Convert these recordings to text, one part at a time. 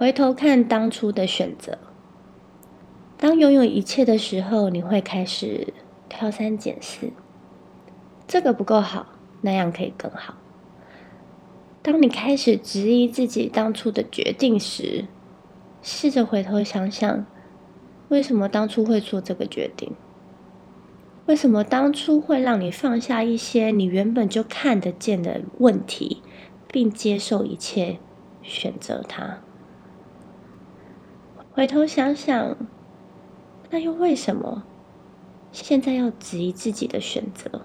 回头看当初的选择，当拥有一切的时候，你会开始挑三拣四，这个不够好，那样可以更好。当你开始质疑自己当初的决定时，试着回头想想，为什么当初会做这个决定？为什么当初会让你放下一些你原本就看得见的问题，并接受一切，选择它？回头想想，那又为什么现在要质疑自己的选择？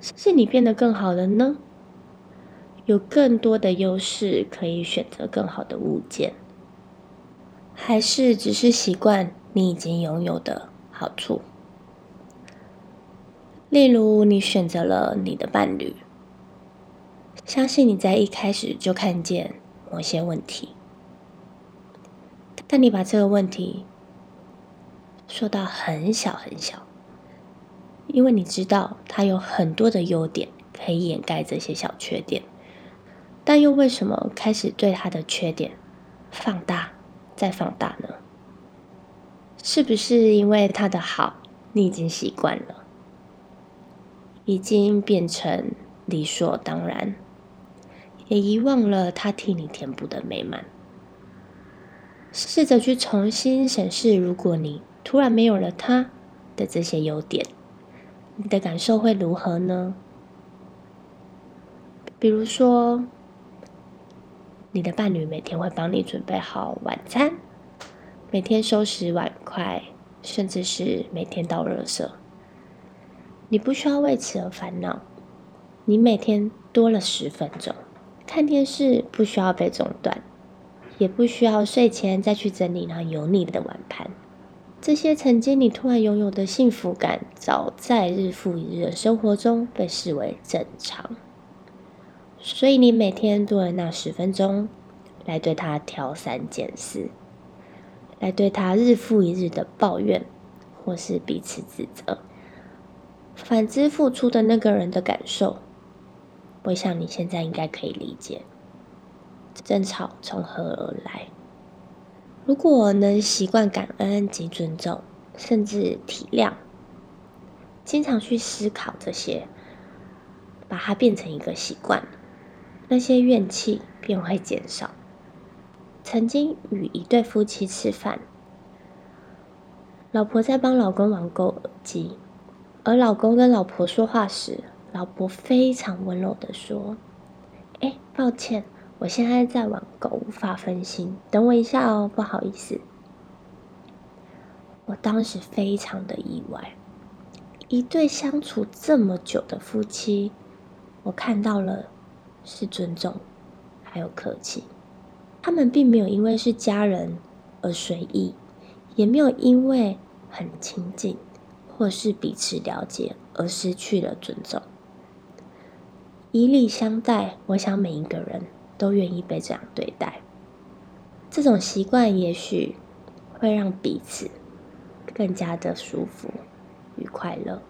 是你变得更好了呢？有更多的优势可以选择更好的物件，还是只是习惯你已经拥有的？好处，例如你选择了你的伴侣，相信你在一开始就看见某些问题，但你把这个问题说到很小很小，因为你知道他有很多的优点可以掩盖这些小缺点，但又为什么开始对他的缺点放大再放大呢？是不是因为他的好，你已经习惯了，已经变成理所当然，也遗忘了他替你填补的美满？试着去重新审视，如果你突然没有了他的这些优点，你的感受会如何呢？比如说，你的伴侣每天会帮你准备好晚餐。每天收拾碗筷，甚至是每天倒热色，你不需要为此而烦恼。你每天多了十分钟看电视，不需要被中断，也不需要睡前再去整理那油腻的碗盘。这些曾经你突然拥有的幸福感，早在日复一日的生活中被视为正常。所以你每天多了那十分钟，来对他挑三拣四。来对他日复一日的抱怨，或是彼此指责，反之付出的那个人的感受，我想你现在应该可以理解，争吵从何而来。如果能习惯感恩及尊重，甚至体谅，经常去思考这些，把它变成一个习惯，那些怨气便会减少。曾经与一对夫妻吃饭，老婆在帮老公网购耳机，而老公跟老婆说话时，老婆非常温柔的说：“哎，抱歉，我现在在网购，无法分心，等我一下哦，不好意思。”我当时非常的意外，一对相处这么久的夫妻，我看到了是尊重，还有客气。他们并没有因为是家人而随意，也没有因为很亲近或是彼此了解而失去了尊重。以礼相待，我想每一个人都愿意被这样对待。这种习惯也许会让彼此更加的舒服与快乐。